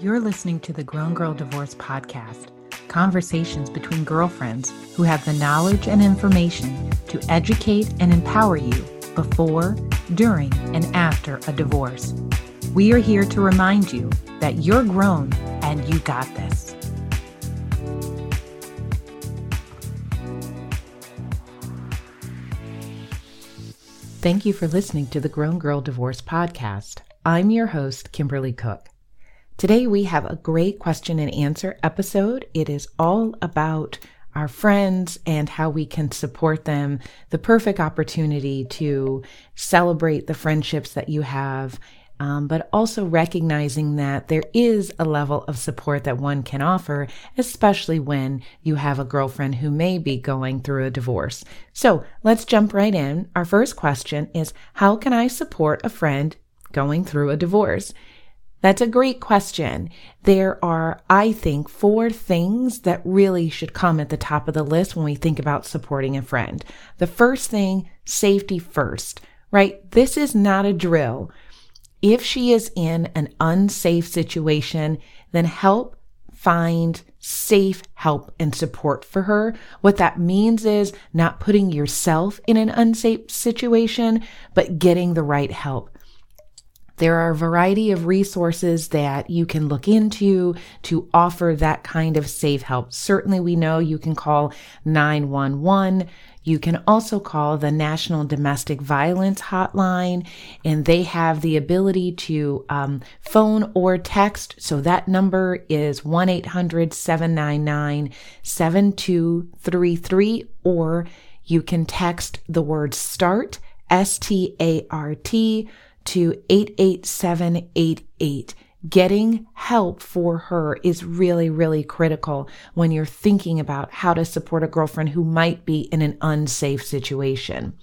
You're listening to the Grown Girl Divorce Podcast conversations between girlfriends who have the knowledge and information to educate and empower you before, during, and after a divorce. We are here to remind you that you're grown and you got this. Thank you for listening to the Grown Girl Divorce Podcast. I'm your host, Kimberly Cook. Today we have a great question and answer episode. It is all about our friends and how we can support them, the perfect opportunity to celebrate the friendships that you have, um, but also recognizing that there is a level of support that one can offer, especially when you have a girlfriend who may be going through a divorce. So let's jump right in. Our first question is How can I support a friend going through a divorce? That's a great question. There are, I think, four things that really should come at the top of the list when we think about supporting a friend. The first thing, safety first, right? This is not a drill. If she is in an unsafe situation, then help find safe help and support for her. What that means is not putting yourself in an unsafe situation, but getting the right help. There are a variety of resources that you can look into to offer that kind of safe help. Certainly, we know you can call 911. You can also call the National Domestic Violence Hotline, and they have the ability to um, phone or text. So that number is 1 800 799 7233, or you can text the word START, S T A R T to 88788. Getting help for her is really, really critical when you're thinking about how to support a girlfriend who might be in an unsafe situation.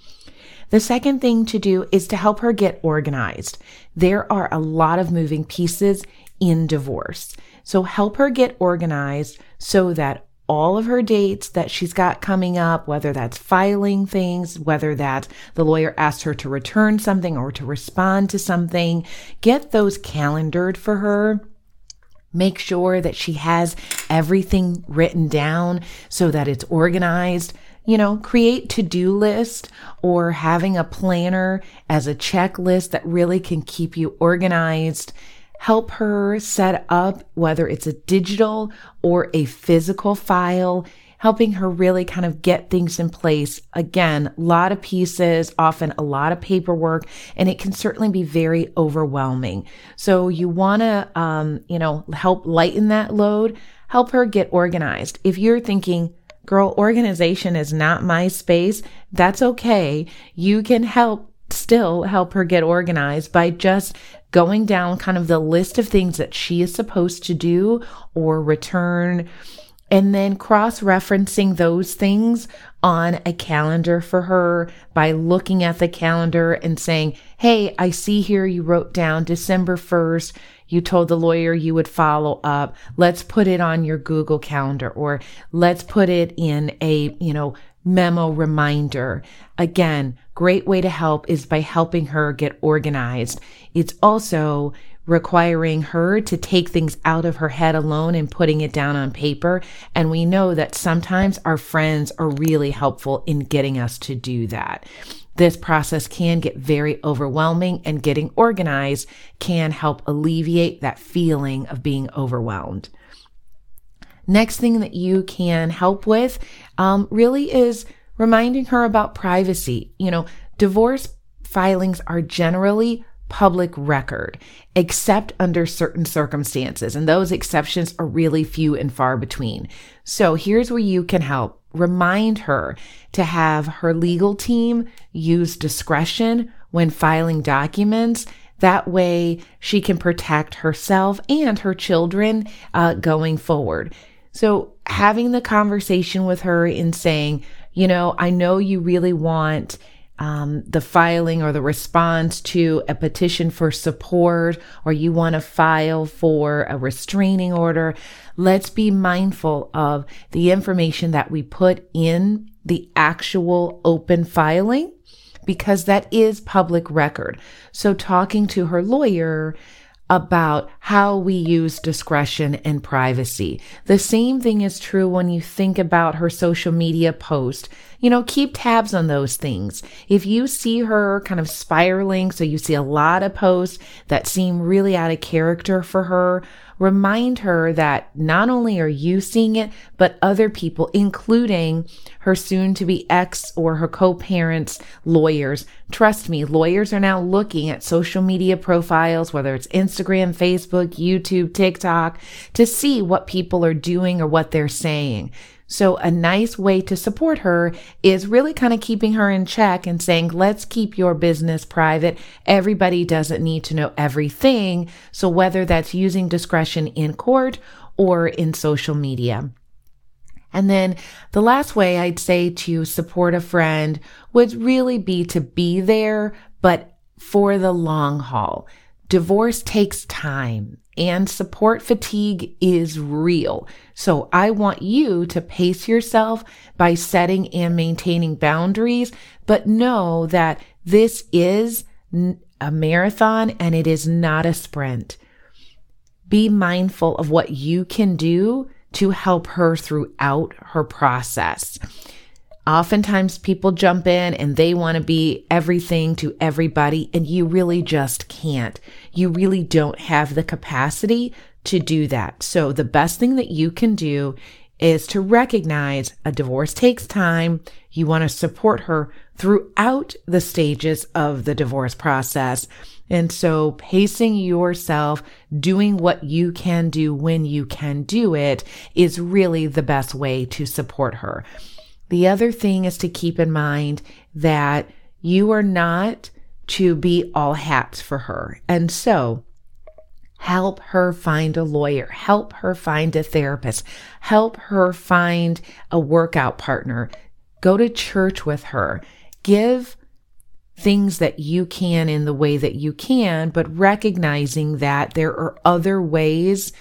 The second thing to do is to help her get organized. There are a lot of moving pieces in divorce. So help her get organized so that all of her dates that she's got coming up, whether that's filing things, whether that the lawyer asked her to return something or to respond to something, get those calendared for her. Make sure that she has everything written down so that it's organized. You know, create to-do list or having a planner as a checklist that really can keep you organized help her set up whether it's a digital or a physical file, helping her really kind of get things in place. Again, a lot of pieces, often a lot of paperwork, and it can certainly be very overwhelming. So you want to, um, you know, help lighten that load, help her get organized. If you're thinking, girl, organization is not my space, that's okay. You can help still help her get organized by just going down kind of the list of things that she is supposed to do or return, and then cross referencing those things on a calendar for her by looking at the calendar and saying, Hey, I see here you wrote down December 1st. You told the lawyer you would follow up. Let's put it on your Google calendar or let's put it in a, you know, memo reminder. Again, great way to help is by helping her get organized. It's also requiring her to take things out of her head alone and putting it down on paper. And we know that sometimes our friends are really helpful in getting us to do that. This process can get very overwhelming, and getting organized can help alleviate that feeling of being overwhelmed. Next thing that you can help with um, really is reminding her about privacy. You know, divorce filings are generally public record, except under certain circumstances. And those exceptions are really few and far between. So here's where you can help. Remind her to have her legal team use discretion when filing documents that way she can protect herself and her children uh, going forward. So having the conversation with her in saying, you know, I know you really want um, the filing or the response to a petition for support, or you want to file for a restraining order. Let's be mindful of the information that we put in the actual open filing because that is public record. So talking to her lawyer about how we use discretion and privacy. The same thing is true when you think about her social media post. You know, keep tabs on those things. If you see her kind of spiraling, so you see a lot of posts that seem really out of character for her, remind her that not only are you seeing it, but other people, including her soon to be ex or her co parents, lawyers. Trust me, lawyers are now looking at social media profiles, whether it's Instagram, Facebook, YouTube, TikTok, to see what people are doing or what they're saying. So a nice way to support her is really kind of keeping her in check and saying, let's keep your business private. Everybody doesn't need to know everything. So whether that's using discretion in court or in social media. And then the last way I'd say to support a friend would really be to be there, but for the long haul. Divorce takes time and support fatigue is real. So I want you to pace yourself by setting and maintaining boundaries, but know that this is a marathon and it is not a sprint. Be mindful of what you can do to help her throughout her process. Oftentimes people jump in and they want to be everything to everybody, and you really just can't. You really don't have the capacity to do that. So the best thing that you can do is to recognize a divorce takes time. You want to support her throughout the stages of the divorce process. And so pacing yourself, doing what you can do when you can do it is really the best way to support her. The other thing is to keep in mind that you are not to be all hats for her. And so help her find a lawyer, help her find a therapist, help her find a workout partner, go to church with her, give things that you can in the way that you can, but recognizing that there are other ways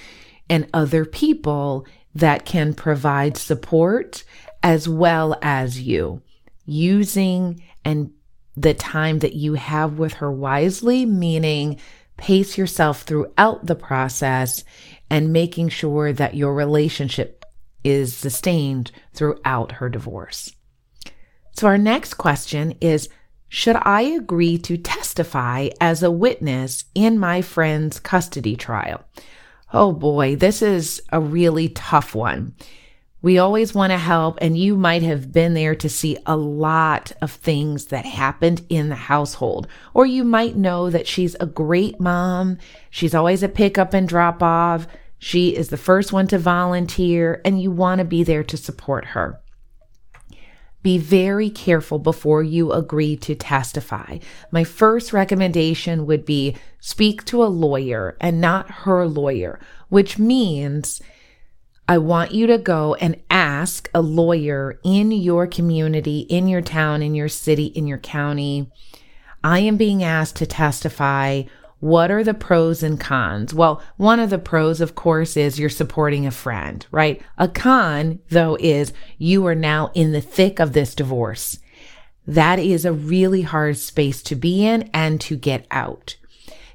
and other people that can provide support as well as you. Using and the time that you have with her wisely, meaning pace yourself throughout the process and making sure that your relationship is sustained throughout her divorce. So, our next question is Should I agree to testify as a witness in my friend's custody trial? Oh boy, this is a really tough one. We always want to help, and you might have been there to see a lot of things that happened in the household. Or you might know that she's a great mom. She's always a pick up and drop off. She is the first one to volunteer, and you want to be there to support her. Be very careful before you agree to testify. My first recommendation would be speak to a lawyer and not her lawyer, which means I want you to go and ask a lawyer in your community, in your town, in your city, in your county. I am being asked to testify. What are the pros and cons? Well, one of the pros, of course, is you're supporting a friend, right? A con, though, is you are now in the thick of this divorce. That is a really hard space to be in and to get out.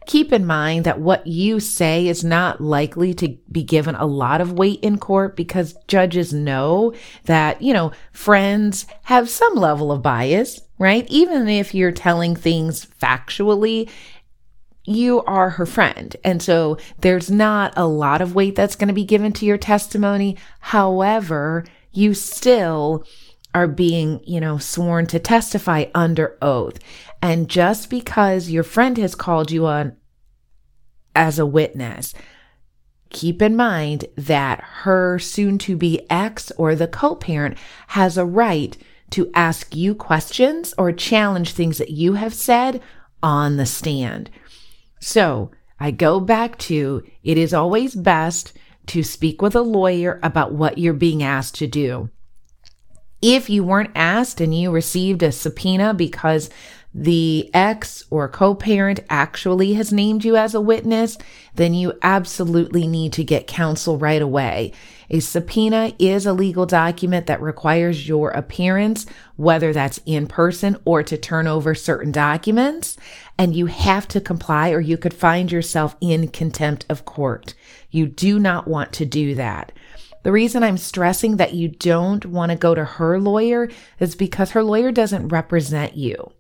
Keep in mind that what you say is not likely to be given a lot of weight in court because judges know that, you know, friends have some level of bias, right? Even if you're telling things factually, you are her friend. And so there's not a lot of weight that's going to be given to your testimony. However, you still are being, you know, sworn to testify under oath. And just because your friend has called you on as a witness, keep in mind that her soon to be ex or the co parent has a right to ask you questions or challenge things that you have said on the stand. So I go back to it is always best to speak with a lawyer about what you're being asked to do. If you weren't asked and you received a subpoena because the ex or co parent actually has named you as a witness, then you absolutely need to get counsel right away. A subpoena is a legal document that requires your appearance, whether that's in person or to turn over certain documents, and you have to comply or you could find yourself in contempt of court. You do not want to do that. The reason I'm stressing that you don't want to go to her lawyer is because her lawyer doesn't represent you.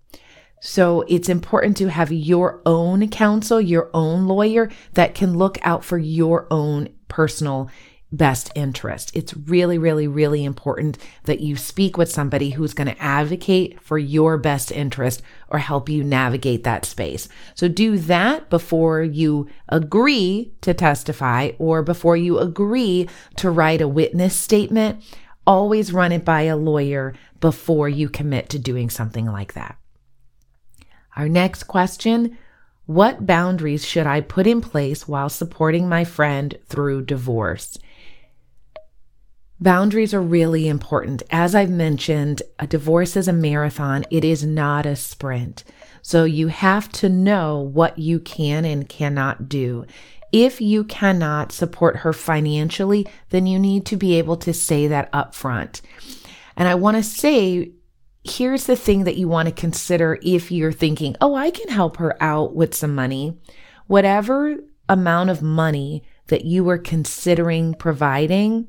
So it's important to have your own counsel, your own lawyer that can look out for your own personal best interest. It's really, really, really important that you speak with somebody who's going to advocate for your best interest or help you navigate that space. So do that before you agree to testify or before you agree to write a witness statement. Always run it by a lawyer before you commit to doing something like that. Our next question What boundaries should I put in place while supporting my friend through divorce? Boundaries are really important. As I've mentioned, a divorce is a marathon, it is not a sprint. So you have to know what you can and cannot do. If you cannot support her financially, then you need to be able to say that up front. And I want to say, here's the thing that you want to consider if you're thinking, oh, I can help her out with some money. Whatever amount of money that you are considering providing,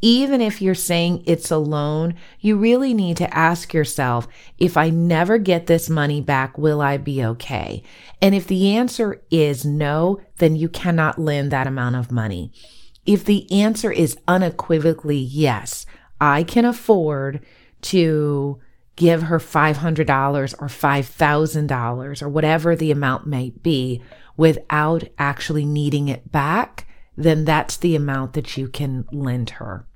even if you're saying it's a loan, you really need to ask yourself, if I never get this money back, will I be okay? And if the answer is no, then you cannot lend that amount of money. If the answer is unequivocally yes, I can afford to give her $500 or $5,000 or whatever the amount may be without actually needing it back, then that's the amount that you can lend her.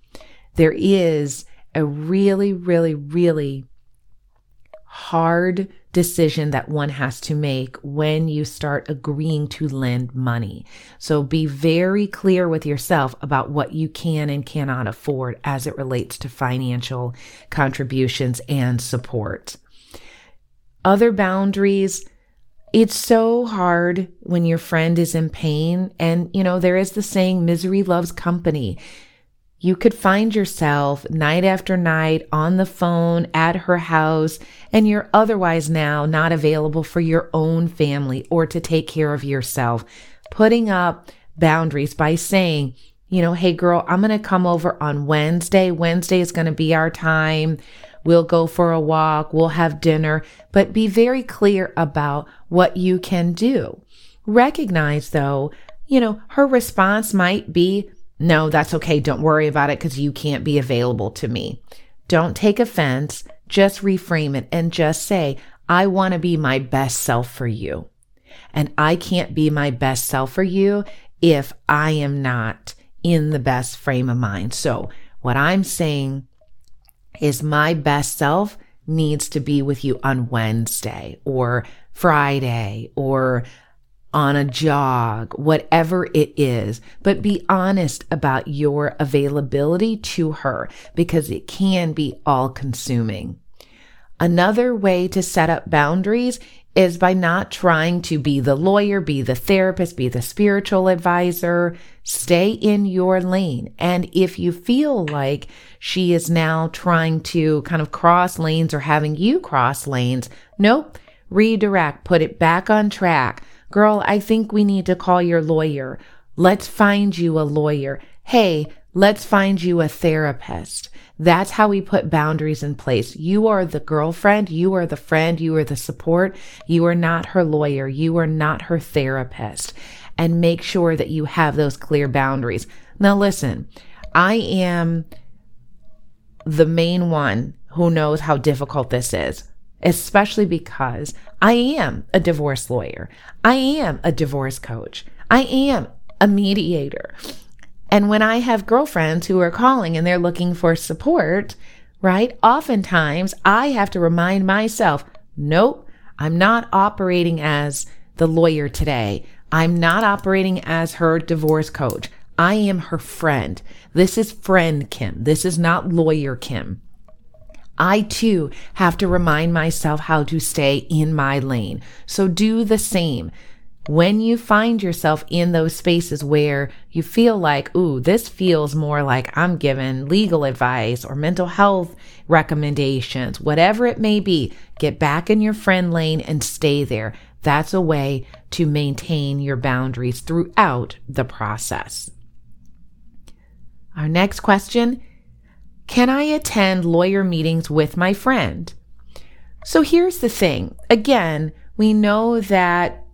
There is a really, really, really hard decision that one has to make when you start agreeing to lend money. So be very clear with yourself about what you can and cannot afford as it relates to financial contributions and support. Other boundaries, it's so hard when your friend is in pain. And, you know, there is the saying, misery loves company you could find yourself night after night on the phone at her house, and you're otherwise now not available for your own family or to take care of yourself. Putting up boundaries by saying, you know, hey girl, I'm going to come over on Wednesday. Wednesday is going to be our time. We'll go for a walk. We'll have dinner, but be very clear about what you can do. Recognize though, you know, her response might be, no, that's okay. Don't worry about it because you can't be available to me. Don't take offense. Just reframe it and just say, I want to be my best self for you. And I can't be my best self for you if I am not in the best frame of mind. So what I'm saying is my best self needs to be with you on Wednesday or Friday or on a jog, whatever it is, but be honest about your availability to her because it can be all consuming. Another way to set up boundaries is by not trying to be the lawyer, be the therapist, be the spiritual advisor. Stay in your lane. And if you feel like she is now trying to kind of cross lanes or having you cross lanes, nope, redirect, put it back on track Girl, I think we need to call your lawyer. Let's find you a lawyer. Hey, let's find you a therapist. That's how we put boundaries in place. You are the girlfriend. You are the friend. You are the support. You are not her lawyer. You are not her therapist. And make sure that you have those clear boundaries. Now, listen, I am the main one who knows how difficult this is especially because I am a divorce lawyer. I am a divorce coach. I am a mediator. And when I have girlfriends who are calling and they're looking for support, right? Oftentimes I have to remind myself, nope, I'm not operating as the lawyer today. I'm not operating as her divorce coach. I am her friend. This is friend Kim. This is not lawyer Kim. I too have to remind myself how to stay in my lane. So do the same. When you find yourself in those spaces where you feel like, ooh, this feels more like I'm given legal advice or mental health recommendations, whatever it may be, get back in your friend lane and stay there. That's a way to maintain your boundaries throughout the process. Our next question Can I attend lawyer meetings with my friend? So here's the thing again, we know that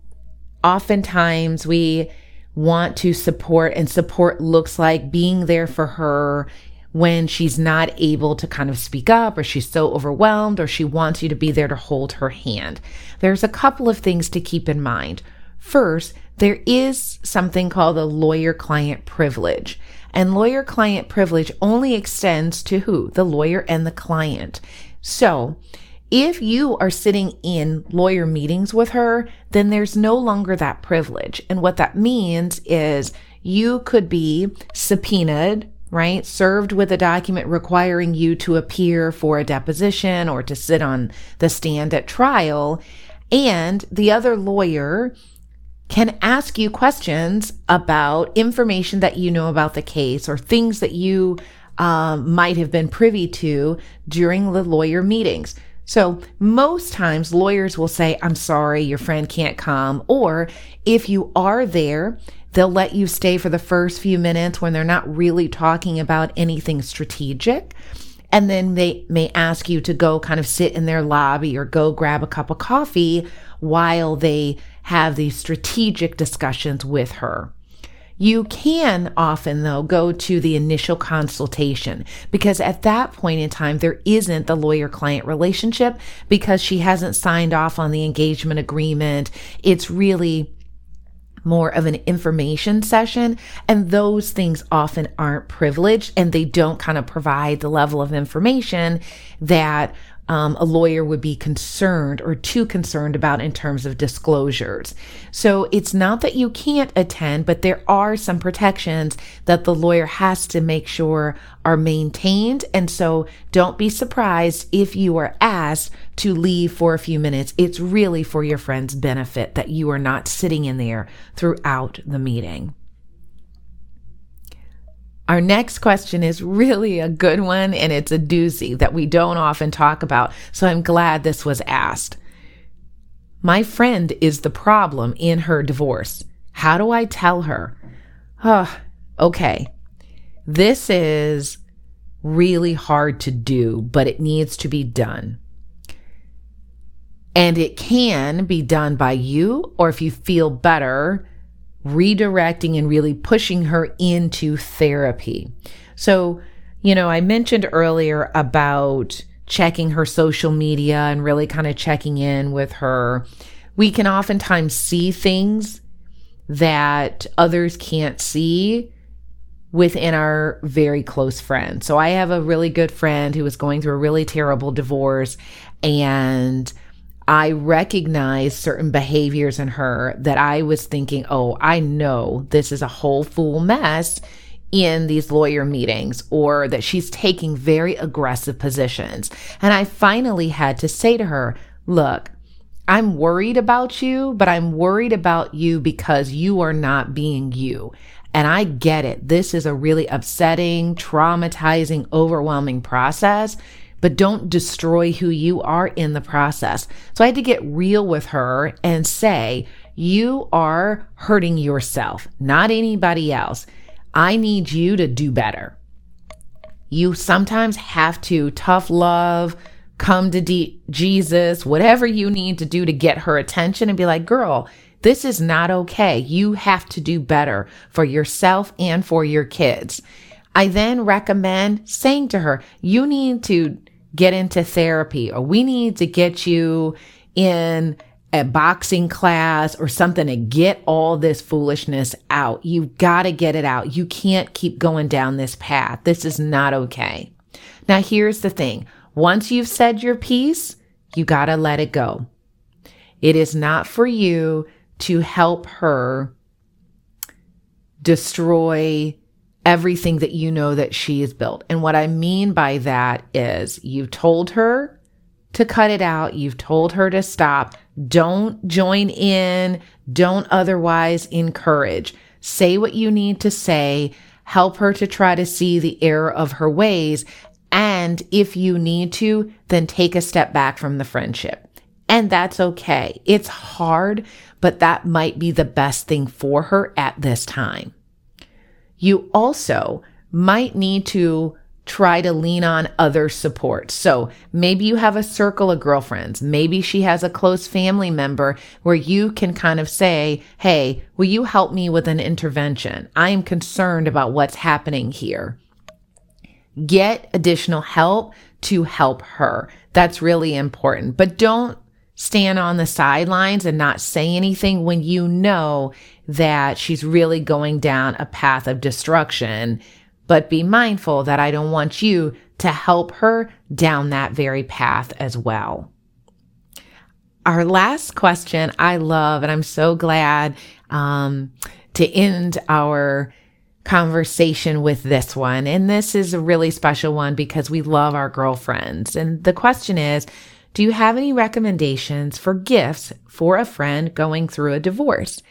oftentimes we want to support, and support looks like being there for her when she's not able to kind of speak up or she's so overwhelmed or she wants you to be there to hold her hand. There's a couple of things to keep in mind. First, there is something called a lawyer client privilege. And lawyer client privilege only extends to who? The lawyer and the client. So, if you are sitting in lawyer meetings with her, then there's no longer that privilege. And what that means is you could be subpoenaed right? Served with a document requiring you to appear for a deposition or to sit on the stand at trial. And the other lawyer can ask you questions about information that you know about the case or things that you um, might have been privy to during the lawyer meetings. So, most times lawyers will say, I'm sorry, your friend can't come. Or if you are there, They'll let you stay for the first few minutes when they're not really talking about anything strategic. And then they may ask you to go kind of sit in their lobby or go grab a cup of coffee while they have these strategic discussions with her. You can often, though, go to the initial consultation because at that point in time, there isn't the lawyer client relationship because she hasn't signed off on the engagement agreement. It's really more of an information session. And those things often aren't privileged and they don't kind of provide the level of information that um, a lawyer would be concerned or too concerned about in terms of disclosures. So it's not that you can't attend, but there are some protections that the lawyer has to make sure are maintained. And so don't be surprised if you are asked to leave for a few minutes. It's really for your friend's benefit that you are not sitting in there throughout the meeting. Our next question is really a good one, and it's a doozy that we don't often talk about. So I'm glad this was asked. My friend is the problem in her divorce. How do I tell her? Oh, okay. This is really hard to do, but it needs to be done. And it can be done by you, or if you feel better, redirecting and really pushing her into therapy. So, you know, I mentioned earlier about checking her social media and really kind of checking in with her. We can oftentimes see things that others can't see within our very close friends. So I have a really good friend who was going through a really terrible divorce and I recognized certain behaviors in her that I was thinking, oh, I know this is a whole fool mess in these lawyer meetings, or that she's taking very aggressive positions. And I finally had to say to her, look, I'm worried about you, but I'm worried about you because you are not being you. And I get it. This is a really upsetting, traumatizing, overwhelming process but don't destroy who you are in the process. So I had to get real with her and say, you are hurting yourself, not anybody else. I need you to do better. You sometimes have to tough love, come to D- Jesus, whatever you need to do to get her attention and be like, girl, this is not okay. You have to do better for yourself and for your kids. I then recommend saying to her, you need to get into therapy or we need to get you in a boxing class or something to get all this foolishness out. You've got to get it out. You can't keep going down this path. This is not okay. Now, here's the thing once you've said your piece, you got to let it go. It is not for you to help her destroy everything that you know that she has built. And what I mean by that is you've told her to cut it out, you've told her to stop. Don't join in, don't otherwise encourage. Say what you need to say, help her to try to see the error of her ways. And if you need to, then take a step back from the friendship. And that's okay. It's hard, but that might be the best thing for her at this time. You also might need to try to lean on other support. So maybe you have a circle of girlfriends. Maybe she has a close family member where you can kind of say, Hey, will you help me with an intervention? I am concerned about what's happening here. Get additional help to help her. That's really important, but don't stand on the sidelines and not say anything when you know that she's really going down a path of destruction. But be mindful that I don't want you to help her down that very path as well. Our last question I love, and I'm so glad um, to end our conversation with this one. And this is a really special one because we love our girlfriends. And the question is, do you have any recommendations for gifts for a friend going through a divorce?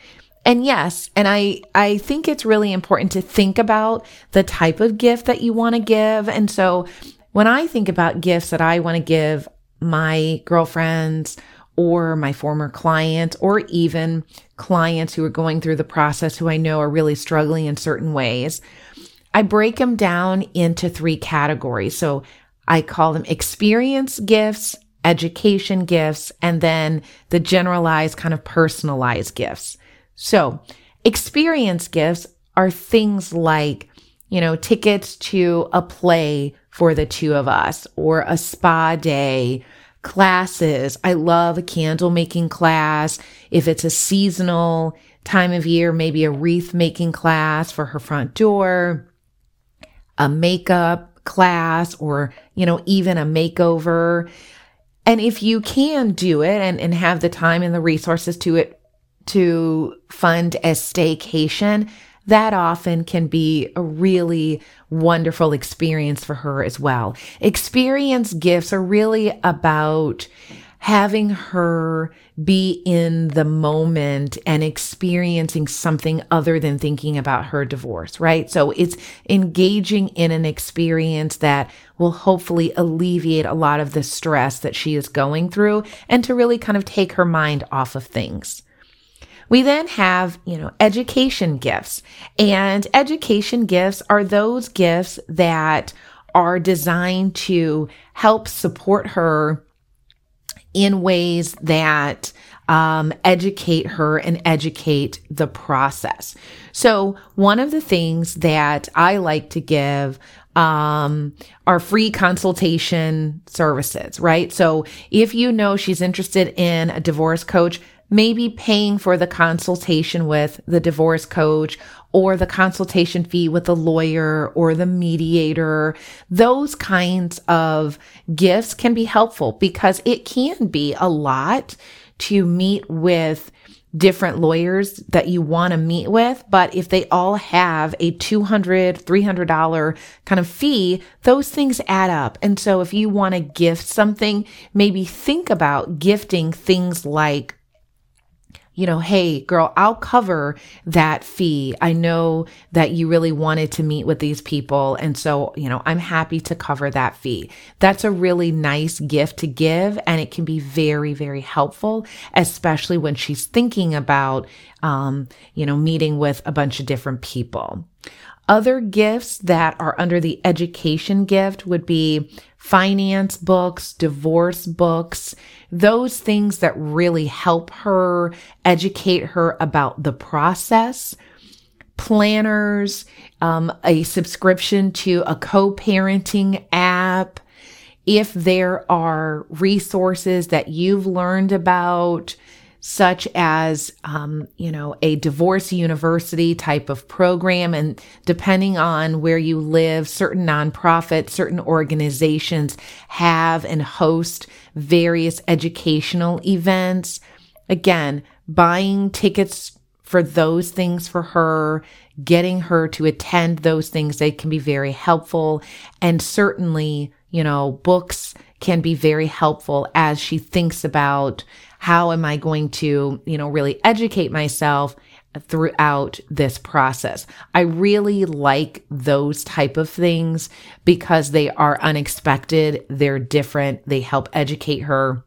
And yes, and I, I think it's really important to think about the type of gift that you want to give. And so when I think about gifts that I want to give my girlfriends or my former clients or even clients who are going through the process who I know are really struggling in certain ways, I break them down into three categories. So I call them experience gifts, education gifts, and then the generalized kind of personalized gifts. So experience gifts are things like, you know, tickets to a play for the two of us or a spa day, classes. I love a candle making class. If it's a seasonal time of year, maybe a wreath making class for her front door, a makeup class, or, you know, even a makeover. And if you can do it and, and have the time and the resources to it to fund a staycation, that often can be a really wonderful experience for her as well. Experience gifts are really about having her be in the moment and experiencing something other than thinking about her divorce, right? So it's engaging in an experience that will hopefully alleviate a lot of the stress that she is going through and to really kind of take her mind off of things. We then have, you know, education gifts. And education gifts are those gifts that are designed to help support her in ways that um, educate her and educate the process. So, one of the things that I like to give um, are free consultation services, right? So, if you know she's interested in a divorce coach, maybe paying for the consultation with the divorce coach or the consultation fee with the lawyer or the mediator. Those kinds of gifts can be helpful because it can be a lot to meet with different lawyers that you want to meet with. But if they all have a $200, $300 kind of fee, those things add up. And so if you want to gift something, maybe think about gifting things like you know, hey, girl, I'll cover that fee. I know that you really wanted to meet with these people. And so, you know, I'm happy to cover that fee. That's a really nice gift to give. And it can be very, very helpful, especially when she's thinking about, um, you know, meeting with a bunch of different people. Other gifts that are under the education gift would be finance books, divorce books, those things that really help her educate her about the process, planners, um, a subscription to a co-parenting app. If there are resources that you've learned about, such as, um, you know, a divorce university type of program. And depending on where you live, certain nonprofits, certain organizations have and host various educational events. Again, buying tickets for those things for her, getting her to attend those things, they can be very helpful. And certainly, you know, books can be very helpful as she thinks about how am I going to, you know, really educate myself throughout this process. I really like those type of things because they are unexpected, they're different, they help educate her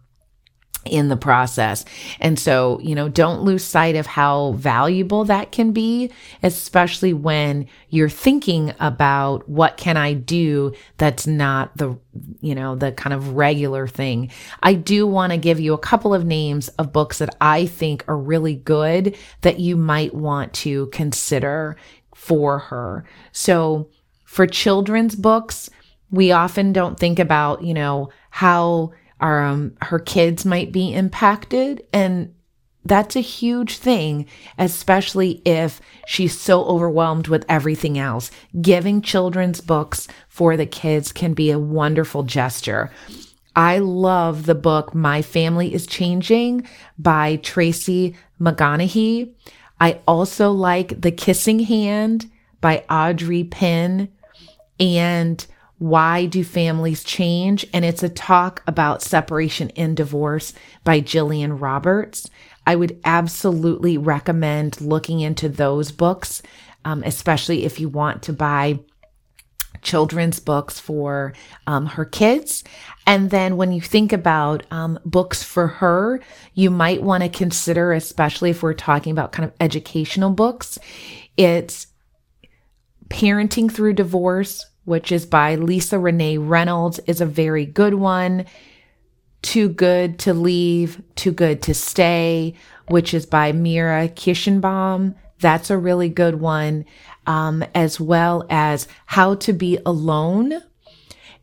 in the process. And so, you know, don't lose sight of how valuable that can be, especially when you're thinking about what can I do that's not the, you know, the kind of regular thing. I do want to give you a couple of names of books that I think are really good that you might want to consider for her. So, for children's books, we often don't think about, you know, how our, um, her kids might be impacted. And that's a huge thing, especially if she's so overwhelmed with everything else. Giving children's books for the kids can be a wonderful gesture. I love the book My Family is Changing by Tracy McGonigal. I also like The Kissing Hand by Audrey Penn and why Do Families Change? And it's a talk about separation and divorce by Jillian Roberts. I would absolutely recommend looking into those books, um, especially if you want to buy children's books for um, her kids. And then when you think about um, books for her, you might want to consider, especially if we're talking about kind of educational books, it's Parenting Through Divorce which is by Lisa Renee Reynolds, is a very good one. Too Good to Leave, Too Good to Stay, which is by Mira Kirshenbaum. That's a really good one. Um, as well as How to Be Alone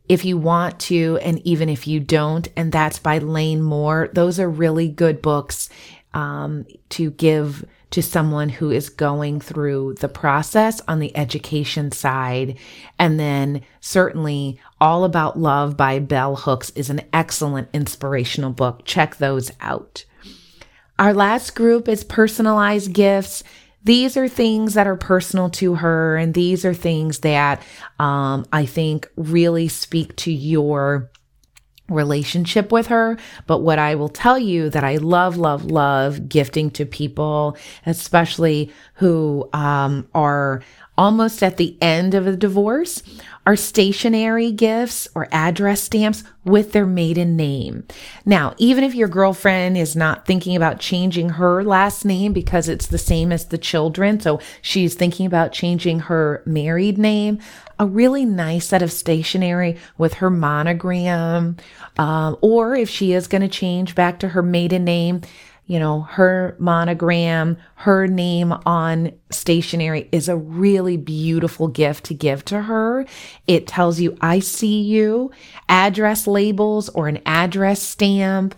if you want to, and even if you don't. And that's by Lane Moore. Those are really good books um, to give to someone who is going through the process on the education side. And then certainly All About Love by Bell Hooks is an excellent inspirational book. Check those out. Our last group is personalized gifts. These are things that are personal to her, and these are things that um, I think really speak to your relationship with her. But what I will tell you that I love, love, love gifting to people, especially who um, are almost at the end of a divorce are stationary gifts or address stamps with their maiden name. Now, even if your girlfriend is not thinking about changing her last name because it's the same as the children, so she's thinking about changing her married name, a really nice set of stationery with her monogram, um, or if she is going to change back to her maiden name, you know, her monogram, her name on stationery is a really beautiful gift to give to her. It tells you, I see you, address labels or an address stamp.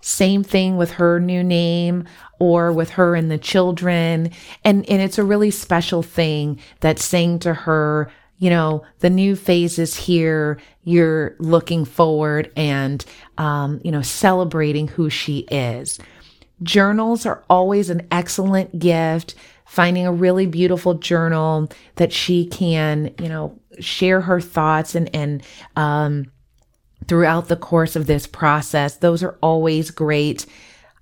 Same thing with her new name or with her and the children. And, and it's a really special thing that's saying to her, you know, the new phase is here. You're looking forward and, um, you know, celebrating who she is. Journals are always an excellent gift. Finding a really beautiful journal that she can, you know, share her thoughts and, and, um, throughout the course of this process. Those are always great.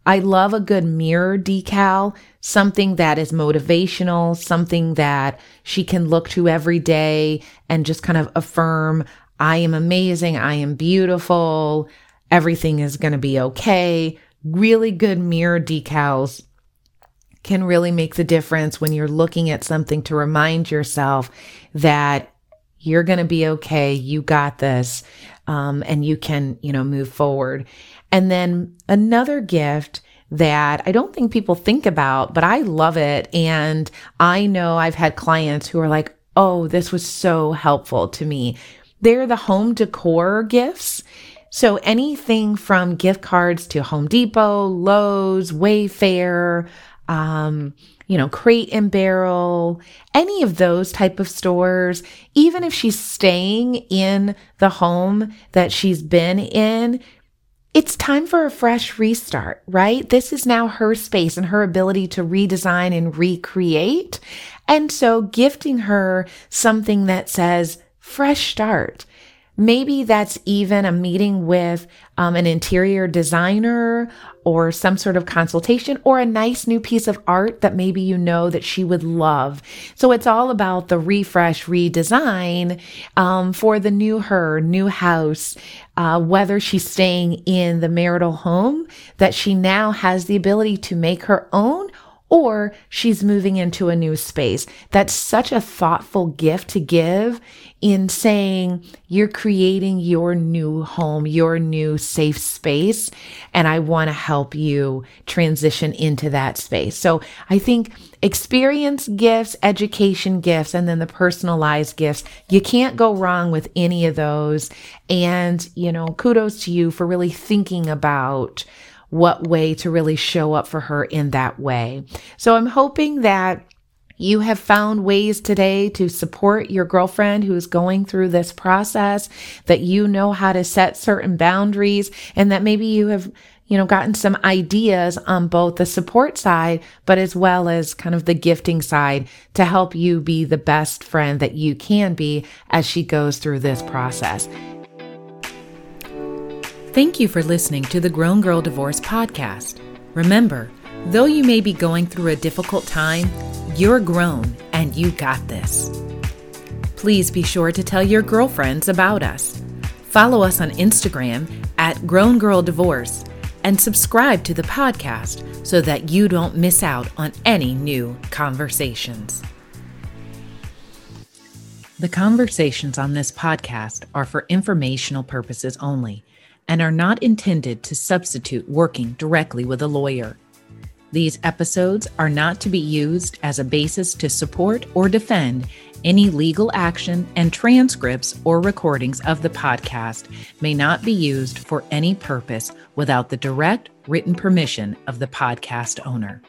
I love a good mirror decal, something that is motivational, something that she can look to every day and just kind of affirm, I am amazing, I am beautiful, everything is going to be okay really good mirror decals can really make the difference when you're looking at something to remind yourself that you're going to be okay. You got this. Um, and you can, you know, move forward. And then another gift that I don't think people think about, but I love it. And I know I've had clients who are like, oh, this was so helpful to me. They're the home decor gifts. So anything from gift cards to Home Depot, Lowe's, Wayfair, um, you know, Crate and Barrel, any of those type of stores, even if she's staying in the home that she's been in, it's time for a fresh restart, right? This is now her space and her ability to redesign and recreate. And so gifting her something that says fresh start. Maybe that's even a meeting with um, an interior designer or some sort of consultation or a nice new piece of art that maybe you know that she would love. So it's all about the refresh, redesign um, for the new her, new house, uh, whether she's staying in the marital home that she now has the ability to make her own or she's moving into a new space. That's such a thoughtful gift to give in saying you're creating your new home, your new safe space, and I want to help you transition into that space. So I think experience gifts, education gifts, and then the personalized gifts, you can't go wrong with any of those. And, you know, kudos to you for really thinking about what way to really show up for her in that way. So I'm hoping that you have found ways today to support your girlfriend who is going through this process, that you know how to set certain boundaries, and that maybe you have, you know, gotten some ideas on both the support side, but as well as kind of the gifting side to help you be the best friend that you can be as she goes through this process. Thank you for listening to the Grown Girl Divorce Podcast. Remember, though you may be going through a difficult time, you're grown and you got this. Please be sure to tell your girlfriends about us. Follow us on Instagram at Grown Girl Divorce and subscribe to the podcast so that you don't miss out on any new conversations. The conversations on this podcast are for informational purposes only and are not intended to substitute working directly with a lawyer. These episodes are not to be used as a basis to support or defend any legal action, and transcripts or recordings of the podcast may not be used for any purpose without the direct written permission of the podcast owner.